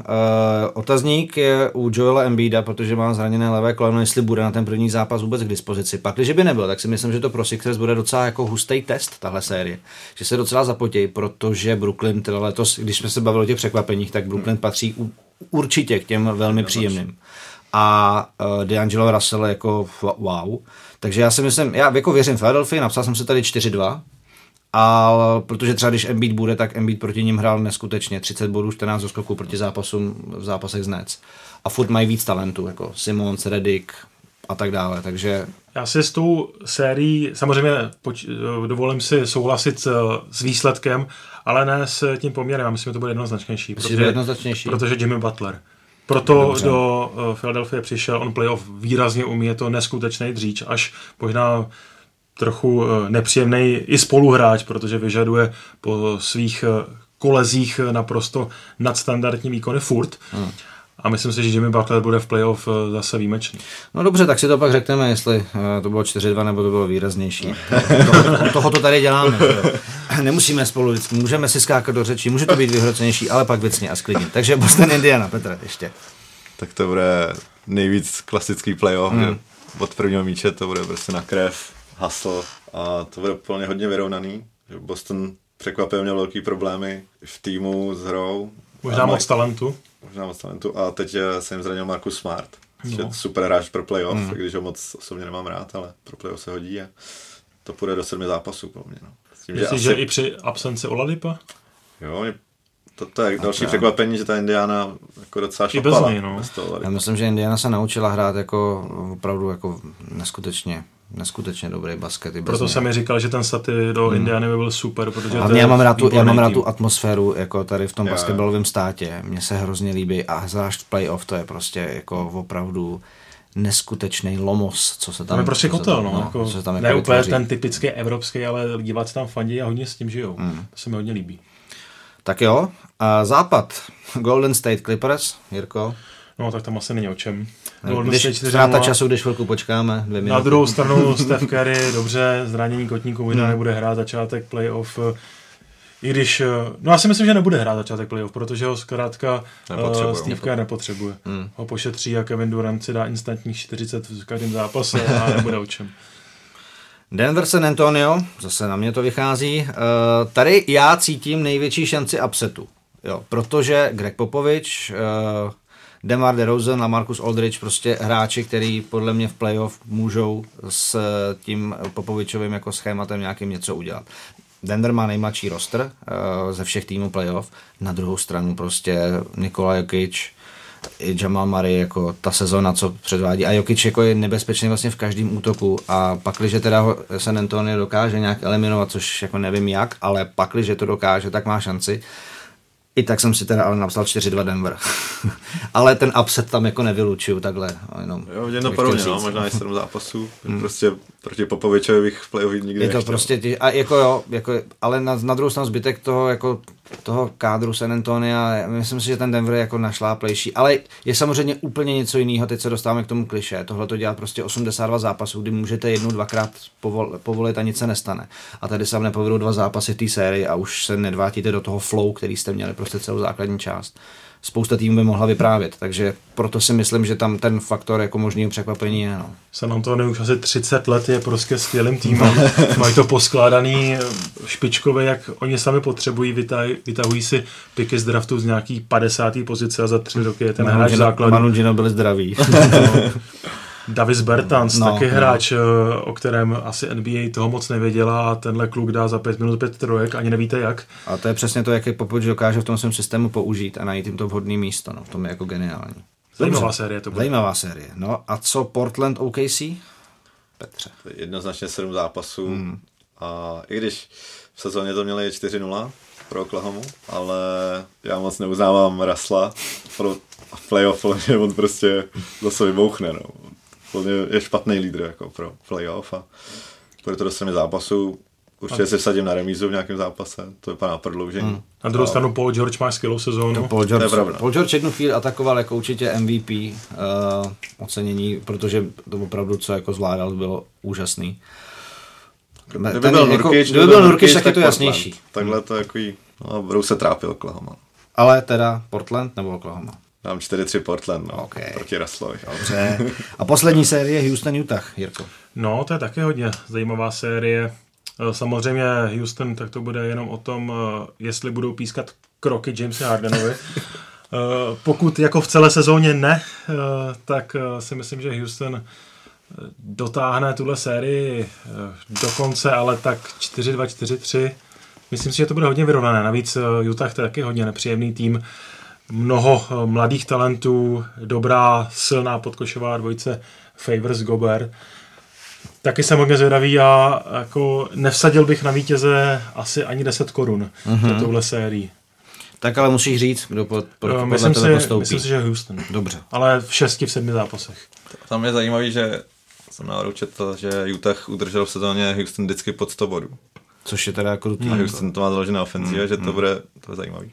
otazník je u Joela Embida, protože má zraněné levé koleno, jestli bude na ten první zápas vůbec k dispozici. Pak, když by nebyl, tak si myslím, že to pro Sixers bude docela jako hustý test, tahle série. Že se docela zapotějí, protože Brooklyn teda letos, když jsme se bavili o těch překvapeních, tak Brooklyn patří u, určitě k těm velmi příjemným. A uh, D'Angelo Russell jako wow. Takže já si myslím, já jako věřím Philadelphia, napsal jsem se tady 4-2, a protože třeba když Embiid bude, tak Embiid proti ním hrál neskutečně 30 bodů, 14 doskoků proti zápasům v zápasech z Nets. A furt mají víc talentů, jako Simons, Redick a tak dále, takže Já si s tou sérií samozřejmě poč- dovolím si souhlasit s, s výsledkem, ale ne s tím poměrem. Já myslím, že to bude jednoznačnější. Myslíš, že je jednoznačnější? Protože Jimmy Butler. Proto Dobře. do uh, Philadelphia přišel, on playoff výrazně umí, je to neskutečný dříč, až možná trochu uh, nepříjemný i spoluhráč, protože vyžaduje po svých uh, kolezích uh, naprosto nadstandardní výkony furt. Hmm. A myslím si, že Jimmy Butler bude v playoff zase výjimečný. No dobře, tak si to pak řekneme, jestli to bylo 4-2 nebo to bylo výraznější. To, toho to tady děláme. Nemusíme spolu, vždycky- můžeme si skákat do řeči, může to být vyhrocenější, ale pak věcně a sklidně. Takže Boston Indiana, Petr, ještě. tak to bude nejvíc klasický playoff, hmm. od prvního míče to bude prostě na krev, hustle a to bude plně hodně vyrovnaný. Že Boston překvapivě měl velký problémy v týmu s hrou. Možná A moc mají- talentu. Možná moc talentu. A teď se jim zranil Marcus Smart. No. Super hráč pro playoff, mm. když ho moc osobně nemám rád, ale pro playoff se hodí a to půjde do sedmi zápasů pro mě. No. S tím, Myslíš, že i při absenci Oladipa? Jo, to, to je další překvapení, že ta Indiana jako docela I bez něj, no. bez toho Já myslím, že Indiana se naučila hrát jako opravdu jako neskutečně, neskutečně dobrý basket. i Proto něj. jsem mi říkal, že ten staty do hmm. Indiany by byl super, protože je já mám rád, tu, já mám rád tu atmosféru jako tady v tom jo. basketbalovém státě. Mně se hrozně líbí a zvlášť v playoff to je prostě jako opravdu neskutečný lomos, co se tam... Tam je prostě co se kotel, tam- no, jako, co se tam ne jako úplně vytvoří. ten typický evropský, ale diváci tam fandí a hodně s tím žijou. Hmm. To se mi hodně líbí. Tak jo, a západ. Golden State Clippers, Jirko. No tak tam asi není o čem. Golden Když State 4-0. ztráta času, když chvilku počkáme, dvě minuty. Na druhou stranu Steph Curry, dobře, zranění kotníku možná Hmm. nebude hrát začátek playoff. I když, eh, no já si myslím, že nebude hrát začátek playoff, protože ho zkrátka uh, Steve Kerr nepotřebuje. Hmm. Ho pošetří a Kevin Durant si dá instantních 40 v každém zápase a nebude o čem. Denver San Antonio, zase na mě to vychází. Uh, tady já cítím největší šanci upsetu. Jo, protože Greg Popovič, uh, Demar DeRozan a Marcus Aldridge prostě hráči, který podle mě v playoff můžou s tím Popovičovým jako schématem nějakým něco udělat. Denver má nejmladší roster uh, ze všech týmů playoff. Na druhou stranu prostě Nikola Jokic, i Jamal Murray, jako ta sezona, co předvádí. A Jokic jako je nebezpečný vlastně v každém útoku a pak, když teda ho San Antonio dokáže nějak eliminovat, což jako nevím jak, ale pak, když to dokáže, tak má šanci. I tak jsem si teda ale napsal 4-2 Denver. ale ten upset tam jako nevylučuju takhle. Jenom jo, jen to podobně, no, možná i 7 zápasů. Hmm. Prostě proti Popovičovi bych v playoff nikdy Je to nechtěl. prostě, tí, a jako jo, jako, ale na, na druhou stranu zbytek toho, jako toho kádru San Antonia, myslím si, že ten Denver je jako našláplejší, ale je samozřejmě úplně něco jiného, teď se dostáváme k tomu kliše, tohle to dělá prostě 82 zápasů, kdy můžete jednou, dvakrát povol, povolit a nic se nestane. A tady se vám nepovedou dva zápasy v té sérii a už se nedvátíte do toho flow, který jste měli prostě celou základní část spousta týmů by mohla vyprávět. Takže proto si myslím, že tam ten faktor jako možný překvapení je. No. San Antonio už asi 30 let je prostě skvělým týmem. Mají to poskládaný špičkové, jak oni sami potřebují, vytaj, vytahují si piky z draftu z nějaký 50. pozice a za tři roky je ten hráč základ. Manu Gino byli zdraví. Davis Bertans, no, taky no. hráč, eh, o kterém asi NBA toho moc nevěděla a tenhle kluk dá za pět minut pět trojek, ani nevíte jak. A to je přesně to, jak je Popoč dokáže v tom svém systému použít a najít jim to vhodné místo. No. To je jako geniální. Zajímavá série to bude. Zajímavá série. No a co Portland OKC? Petře. Jednoznačně sedm zápasů hmm. a i když v sezóně to měli 4-0 pro Oklahoma, ale já moc neuznávám Rasla pro playoff, že on prostě zase vybouchne. No je špatný lídr jako pro playoff a bude to do strany zápasu. Určitě se vsadím na remízu v nějakém zápase, to vypadá na prodloužení. Hmm. Na druhou stranu Paul George má skvělou sezónu. No, Paul, George, to je Paul George jednu chvíli atakoval jako určitě MVP uh, eh, ocenění, protože to opravdu, co jako zvládal, bylo úžasný. Kdyby byl jako, Nurkic, kdyby byl Nurkic, tak je to jasnější. Takhle to jako, no, budou se trápil Oklahoma. Ale teda Portland nebo Oklahoma? Dám 4-3 Portland, no, okay. proti Ruslovi. Dobře. A poslední série Houston Utah, Jirko. No, to je také hodně zajímavá série. Eh, samozřejmě Houston, tak to bude jenom o tom, eh, jestli budou pískat kroky Jamesa Hardenovi. Eh, pokud jako v celé sezóně ne, tak si myslím, že Houston dotáhne tuhle sérii do konce, ale tak 4-2, 4-3. Myslím si, že to bude hodně vyrovnané. Navíc Utah to je taky hodně nepříjemný tým mnoho eh, mladých talentů, dobrá, silná podkošová dvojice Favors Gober. Taky jsem hodně zvědavý a jako nevsadil bych na vítěze asi ani 10 korun mm-hmm. do touhle sérii. Tak ale musíš říct, kdo pod, pod, uh, myslím si, postoupí. Myslím si, že Houston. Dobře. Ale v šesti, v sedmi zápasech. Tam je zajímavý, že jsem náhodou četl, že Utah udržel v sezóně Houston vždycky pod 100 bodů. Což je teda jako A Houston to má založené ofenzivě, mm, že to mm. bude, to bude zajímavý.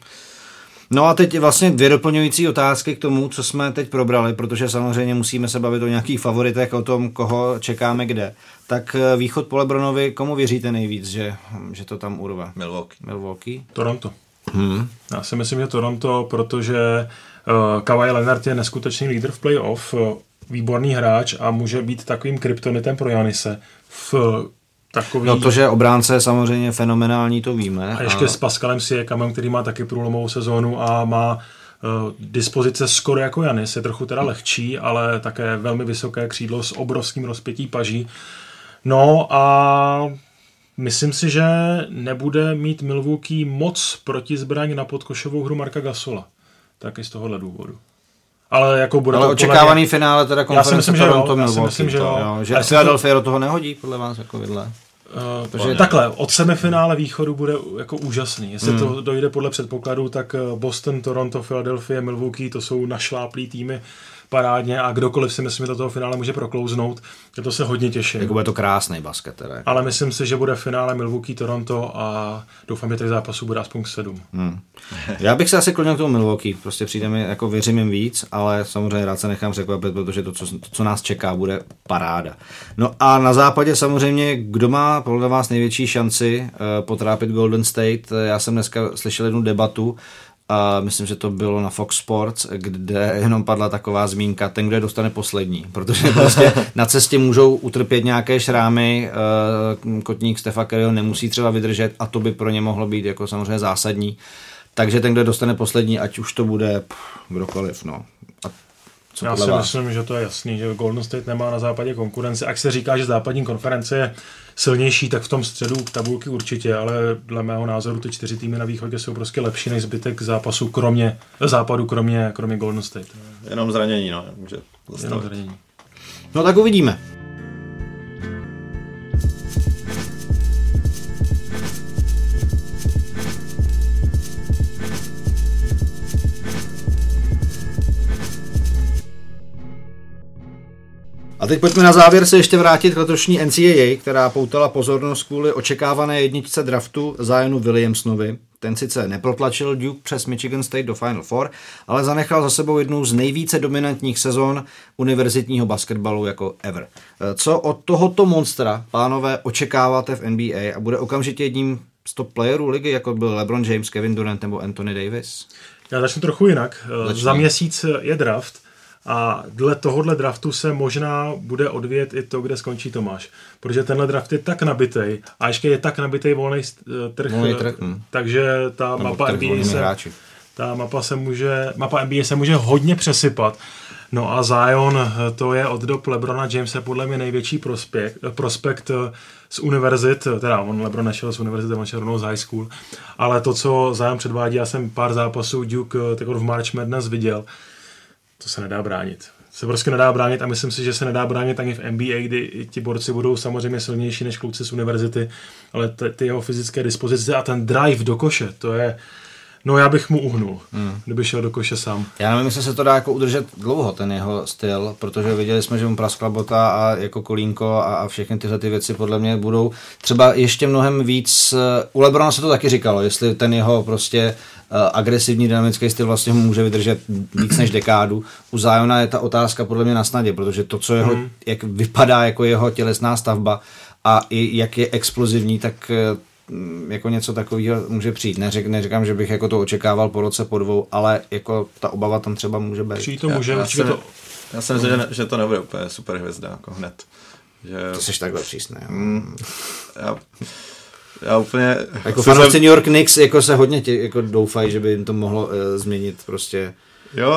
No a teď vlastně dvě doplňující otázky k tomu, co jsme teď probrali, protože samozřejmě musíme se bavit o nějakých favoritech, o tom, koho čekáme kde. Tak eh, východ po Lebronovi, komu věříte nejvíc, že, že to tam urve? Milwaukee. Milwaukee? Toronto. Hmm. Já si myslím, že Toronto, protože uh, Kawhi Leonard je neskutečný lídr v playoff, uh, výborný hráč a může být takovým kryptonitem pro Janise v takový... No to, že obránce je samozřejmě fenomenální, to víme. A ještě a... s Pascalem Siekamem, který má taky průlomovou sezónu a má uh, dispozice skoro jako Janis, je trochu teda lehčí, ale také velmi vysoké křídlo s obrovským rozpětí paží. No a myslím si, že nebude mít Milwaukee moc proti zbraň na podkošovou hru Marka Gasola. Taky z tohohle důvodu. Ale jako bude Ale to očekávaný mě... finále teda konference myslím, že Toronto jo, já myslím, že jo. jo. Že Philadelphia do toho nehodí, podle vás, jako vidle. Uh, Protože... Takhle, od semifinále východu bude jako úžasný. Jestli hmm. to dojde podle předpokladu, tak eh, Boston, Toronto, Philadelphia, Milwaukee, to jsou našláplý týmy parádně a kdokoliv si myslím, že do toho finále může proklouznout. Je to se hodně těším. Jako bude to krásný basket. Teda. Ale myslím si, že bude finále Milwaukee Toronto a doufám, že těch zápasů bude aspoň sedm. Hmm. Já bych se asi klonil k tomu Milwaukee, prostě přijde mi, jako věřím jim víc, ale samozřejmě rád se nechám překvapit, protože to, co, to, co nás čeká, bude paráda. No a na západě samozřejmě, kdo má podle vás největší šanci uh, potrápit Golden State? Já jsem dneska slyšel jednu debatu, a myslím, že to bylo na Fox Sports, kde jenom padla taková zmínka, ten, kdo je dostane poslední, protože prostě na cestě můžou utrpět nějaké šrámy, eh, kotník Stefa Curryho nemusí třeba vydržet a to by pro ně mohlo být jako samozřejmě zásadní. Takže ten, kdo dostane poslední, ať už to bude pff, kdokoliv, no. Co Já si vás? myslím, že to je jasný, že Golden State nemá na západě konkurenci. Ak se říká, že západní konference je silnější, tak v tom středu tabulky určitě, ale dle mého názoru ty čtyři týmy na východě jsou prostě lepší než zbytek zápasu, kromě západu, kromě, kromě Golden State. Jenom zranění, no. Může Jenom zranění. No tak uvidíme. A teď pojďme na závěr se ještě vrátit k letošní NCAA, která poutala pozornost kvůli očekávané jedničce draftu Zionu Williamsonovi. Ten sice neprotlačil Duke přes Michigan State do Final Four, ale zanechal za sebou jednu z nejvíce dominantních sezon univerzitního basketbalu jako ever. Co od tohoto monstra, pánové, očekáváte v NBA a bude okamžitě jedním z top playerů ligy, jako byl LeBron James, Kevin Durant nebo Anthony Davis? Já začnu trochu jinak. Začnu. Za měsíc je draft a dle tohohle draftu se možná bude odvět i to, kde skončí Tomáš. Protože tenhle draft je tak nabitý a ještě je tak nabitý volný trh, volný trh hm. takže ta Nebo mapa NBA se, ta mapa se může, mapa NBA se může hodně přesypat. No a Zion, to je od dob Lebrona Jamesa podle mě největší prospekt, prospekt z univerzit, teda on Lebron nešel z univerzity, on šel rovnou z high school, ale to, co Zion předvádí, já jsem pár zápasů Duke tak v March Madness viděl, to se nedá bránit. Se prostě nedá bránit a myslím si, že se nedá bránit ani v NBA, kdy ti borci budou samozřejmě silnější než kluci z univerzity, ale ty, ty jeho fyzické dispozice a ten drive do koše, to je, No já bych mu uhnul, hmm. kdyby šel do koše sám. Já nevím, jestli se to dá jako udržet dlouho, ten jeho styl, protože viděli jsme, že mu praskla bota a jako kolínko a, a všechny tyhle ty věci podle mě budou třeba ještě mnohem víc, u Lebrona se to taky říkalo, jestli ten jeho prostě Eh, agresivní dynamický styl vlastně může vydržet víc než dekádu. U Ziona je ta otázka podle mě na snadě, protože to, co jeho, mm. jak vypadá jako jeho tělesná stavba a i jak je explozivní, tak eh, jako něco takového může přijít. Neřek, neříkám, že bych jako to očekával po roce, po dvou, ale jako ta obava tam třeba může být. Přijít to může, já, já, jsem, to... já jsem že, že to nebude úplně super hvězda, jako hned. Že... Ty jsi takhle přísný. Mm, já, já úplně... Jako fanoušci New York Knicks jako se hodně tě, jako doufají, že by jim to mohlo uh, změnit prostě Jo,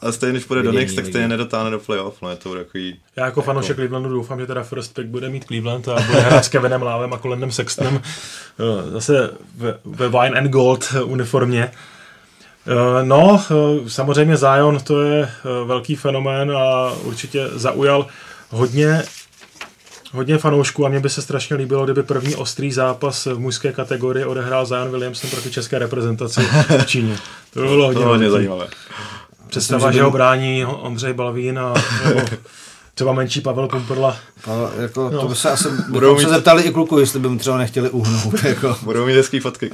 a stejně, když půjde do Knicks, tak stejně nedotáhne do playoff, no je to takový... Já jako fanoušek jako... Clevelandu doufám, že teda first pick bude mít Cleveland a bude hrát s Kevinem Lávem a Colinem Sextonem zase ve, ve Wine and Gold uniformě. Eh, no, eh, samozřejmě Zion to je velký fenomén a určitě zaujal hodně hodně fanoušků a mě by se strašně líbilo, kdyby první ostrý zápas v mužské kategorii odehrál Zion Williamson proti české reprezentaci v Číně. To by bylo hodně, to hodně zajímavé. Představa, Myslím, že, že ho brání Ondřej Balvín a nebo třeba menší Pavel Kumperla. Jako, no. to by se asi budou mít... se zeptali i kluku, jestli by mu třeba nechtěli uhnout. Jako. Budou mít hezký fotky.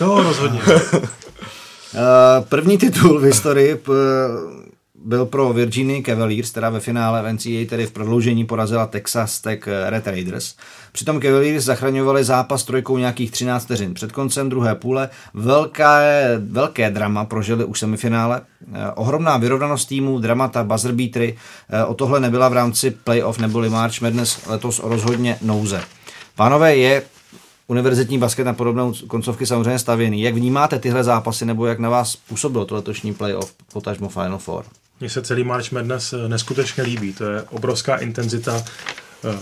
no, rozhodně. Uh, první titul v historii byl pro Virginia Cavaliers, teda ve finále v NCAA, tedy v prodloužení porazila Texas Tech Red Raiders. Přitom Cavaliers zachraňovali zápas trojkou nějakých 13 vteřin. Před koncem druhé půle velké, velké drama prožili už semifinále. Eh, ohromná vyrovnanost týmů, dramata, buzzer beatery. Eh, o tohle nebyla v rámci playoff neboli March Madness letos rozhodně nouze. Pánové, je univerzitní basket na podobnou koncovky samozřejmě stavěný. Jak vnímáte tyhle zápasy nebo jak na vás působilo to letošní playoff, potažmo Final Four? Mně se celý March Madness eh, neskutečně líbí. To je obrovská intenzita, eh,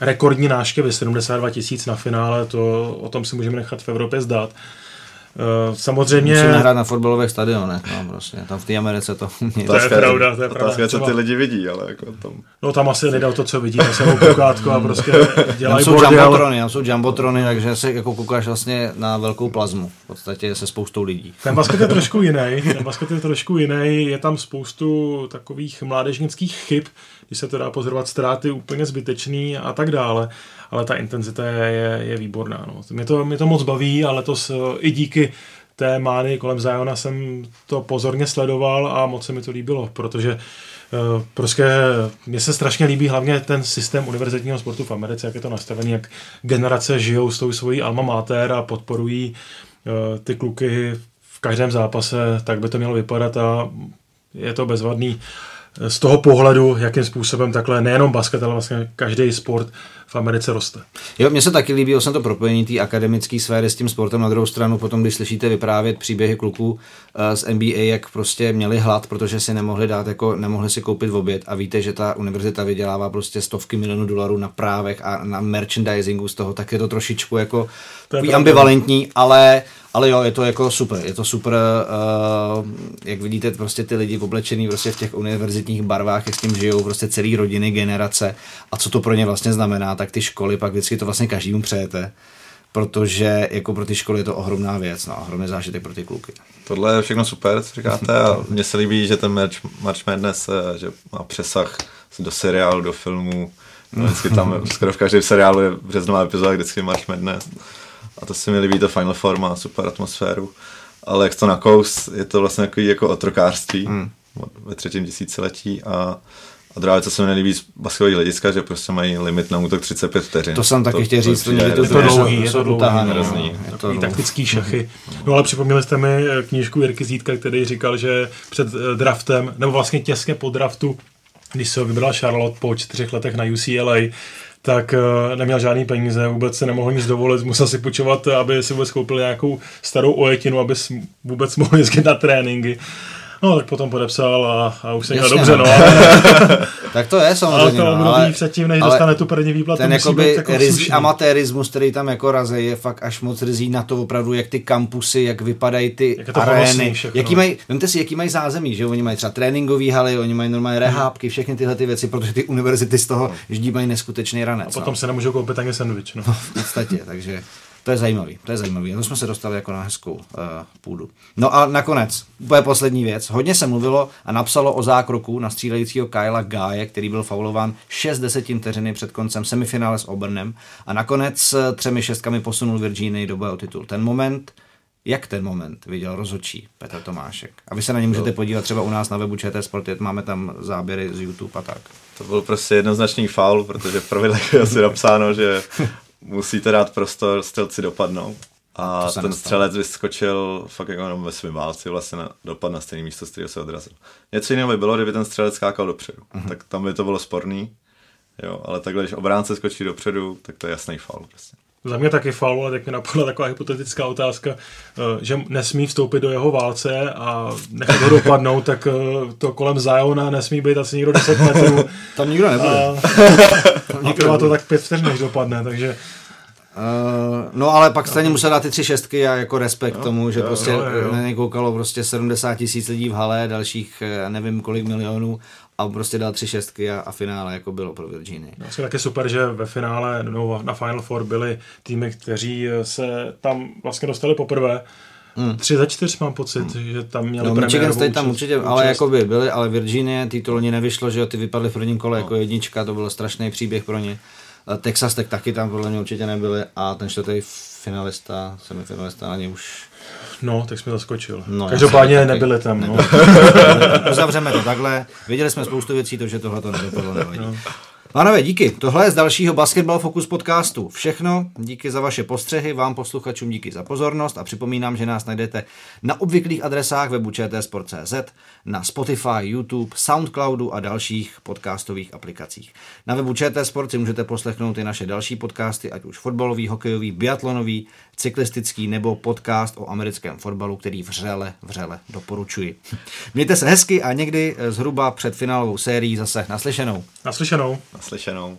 rekordní náštěvy, 72 tisíc na finále, to o tom si můžeme nechat v Evropě zdát. Samozřejmě... Musíme hrát na fotbalových stadionech, no prostě. Tam v té Americe to... To je pravda, to je pravda. Otázka, co ty lidi vidí, ale jako tam... No tam asi nedal to, co vidí, to samou koukátko a prostě dělají tam jsou bordel. Jumbotrony, tam jsou jumbotrony, takže se jako koukáš vlastně na velkou plazmu, v podstatě se spoustou lidí. Ten basket je trošku jiný, ten basket je trošku jiný, je tam spoustu takových mládežnických chyb, když se to dá pozorovat ztráty úplně zbytečný a tak dále, ale ta intenzita je, je, výborná. No. Mě, to, mě to moc baví, ale to i díky té mány kolem Zajona jsem to pozorně sledoval a moc se mi to líbilo, protože uh, prostě mně se strašně líbí hlavně ten systém univerzitního sportu v Americe, jak je to nastavený, jak generace žijou s tou svojí alma mater a podporují uh, ty kluky v každém zápase, tak by to mělo vypadat a je to bezvadný. Z toho pohledu, jakým způsobem takhle nejenom basket, ale vlastně každý sport v Americe roste. Jo, mně se taky líbí, jsem to propojení té akademické sféry s tím sportem. Na druhou stranu, potom, když slyšíte vyprávět příběhy kluků eh, z NBA, jak prostě měli hlad, protože si nemohli dát, jako nemohli si koupit v oběd a víte, že ta univerzita vydělává prostě stovky milionů dolarů na právech a na merchandisingu z toho, tak je to trošičku jako to je ambivalentní, ale ale jo, je to jako super, je to super, uh, jak vidíte, prostě ty lidi oblečený prostě v těch univerzitních barvách, jak s tím žijou prostě celý rodiny, generace a co to pro ně vlastně znamená, tak ty školy pak vždycky to vlastně každému přejete protože jako pro ty školy je to ohromná věc, no, ohromný zážitek pro ty kluky. Tohle je všechno super, co říkáte a mně se líbí, že ten March, March Madness eh, že má přesah do seriálu, do filmu, no, vždycky tam, skoro v každém seriálu je březnová epizoda, vždycky March Madness a to se mi líbí, to Final Form má super atmosféru, ale jak to na kous, je to vlastně takový jako otrokářství hmm. ve třetím tisíciletí a a druhá věc, co se mi nelíbí z basketbalového hlediska, že prostě mají limit na útok 35 vteřin. To jsem taky chtěl říct, to, je to, to dlouhý, je to dlouhý, je to taktický šachy. No ale připomněli jste mi eh, knížku Jirky Zítka, který říkal, že před eh, draftem, nebo vlastně těsně po draftu, když se vybral Charlotte po čtyřech letech na UCLA, tak uh, neměl žádný peníze, vůbec se nemohl nic dovolit, musel si počovat, aby si vůbec koupil nějakou starou ojetinu, aby vůbec mohl jezdit na tréninky. No, tak potom podepsal a, a už se měl dobře, no. no. Ale, tak to je samozřejmě. Ale to no, ale, předtím, než dostane tu první výplatu, ten jakoby jako rizí amatérismus, který tam jako raze, je fakt až moc rizí na to opravdu, jak ty kampusy, jak vypadají ty jak arény. Jaký mají, vemte si, jaký mají zázemí, že oni mají třeba tréninkové haly, oni mají normálně rehábky, všechny tyhle ty věci, protože ty univerzity z toho ždímají neskutečný ranec. A potom no. se nemůžou koupit ani sandwich. No. no v podstatě, takže to je zajímavý, to je zajímavý. A to jsme se dostali jako na hezkou uh, půdu. No a nakonec, úplně poslední věc. Hodně se mluvilo a napsalo o zákroku na střílejícího Kyla Gáje, který byl faulován 6 desetin vteřiny před koncem semifinále s Obernem a nakonec eh, třemi šestkami posunul Virginii do boje o titul. Ten moment, jak ten moment viděl rozhodčí Petr Tomášek? A vy se na ně můžete podívat třeba u nás na webu ČT Sport, máme tam záběry z YouTube a tak. To byl prostě jednoznačný faul, protože v pravidlech je asi napsáno, že musíte dát prostor, střelci dopadnou. A ten střelec vyskočil fakt jako jenom ve svém válci, vlastně na, dopad na stejné místo, z kterého se odrazil. Něco jiného by bylo, kdyby ten střelec skákal dopředu, uh-huh. tak tam by to bylo sporný, jo, ale takhle, když obránce skočí dopředu, tak to je jasný faul prostě. Za mě taky faul, ale tak mi napadla taková hypotetická otázka, eh, že nesmí vstoupit do jeho válce a nechat ho dopadnout, tak eh, to kolem Zajona nesmí být asi nikdo 10 metrů. Tam nikdo nebude. A, a to tak pět vteřin, než dopadne, takže Uh, no ale pak stejně musel dát ty tři šestky a jako respekt jo, tomu, že jo, prostě jo, jo. na něj koukalo prostě 70 tisíc lidí v hale, dalších nevím kolik milionů a prostě dal tři šestky a, a finále jako bylo pro Virginii. No, je taky super, že ve finále no, na Final Four byli týmy, kteří se tam vlastně dostali poprvé. Hmm. Tři za čtyř mám pocit, hmm. že tam měli no, Michigan State tam určitě, účast. ale jako by byli, ale Virginie, ty to loni nevyšlo, že jo, ty vypadly v prvním kole no. jako jednička, to byl strašný příběh pro ně. Texas tak taky tam podle mě určitě nebyli a ten čtvrtý finalista, semifinalista na ně už No, tak jsme zaskočil. No, Každopádně nebyli tam. No. Uzavřeme to takhle. Viděli jsme spoustu věcí, to, že tohle to nedopadlo, nevadí. No. Pánové, díky. Tohle je z dalšího Basketball Focus podcastu všechno. Díky za vaše postřehy, vám posluchačům díky za pozornost a připomínám, že nás najdete na obvyklých adresách webu čtsport.cz, na Spotify, YouTube, Soundcloudu a dalších podcastových aplikacích. Na webu ČT Sport si můžete poslechnout i naše další podcasty, ať už fotbalový, hokejový, biatlonový, cyklistický nebo podcast o americkém fotbalu, který vřele, vřele doporučuji. Mějte se hezky a někdy zhruba před finálovou sérií zase naslyšenou. Naslyšenou. Naslyšenou.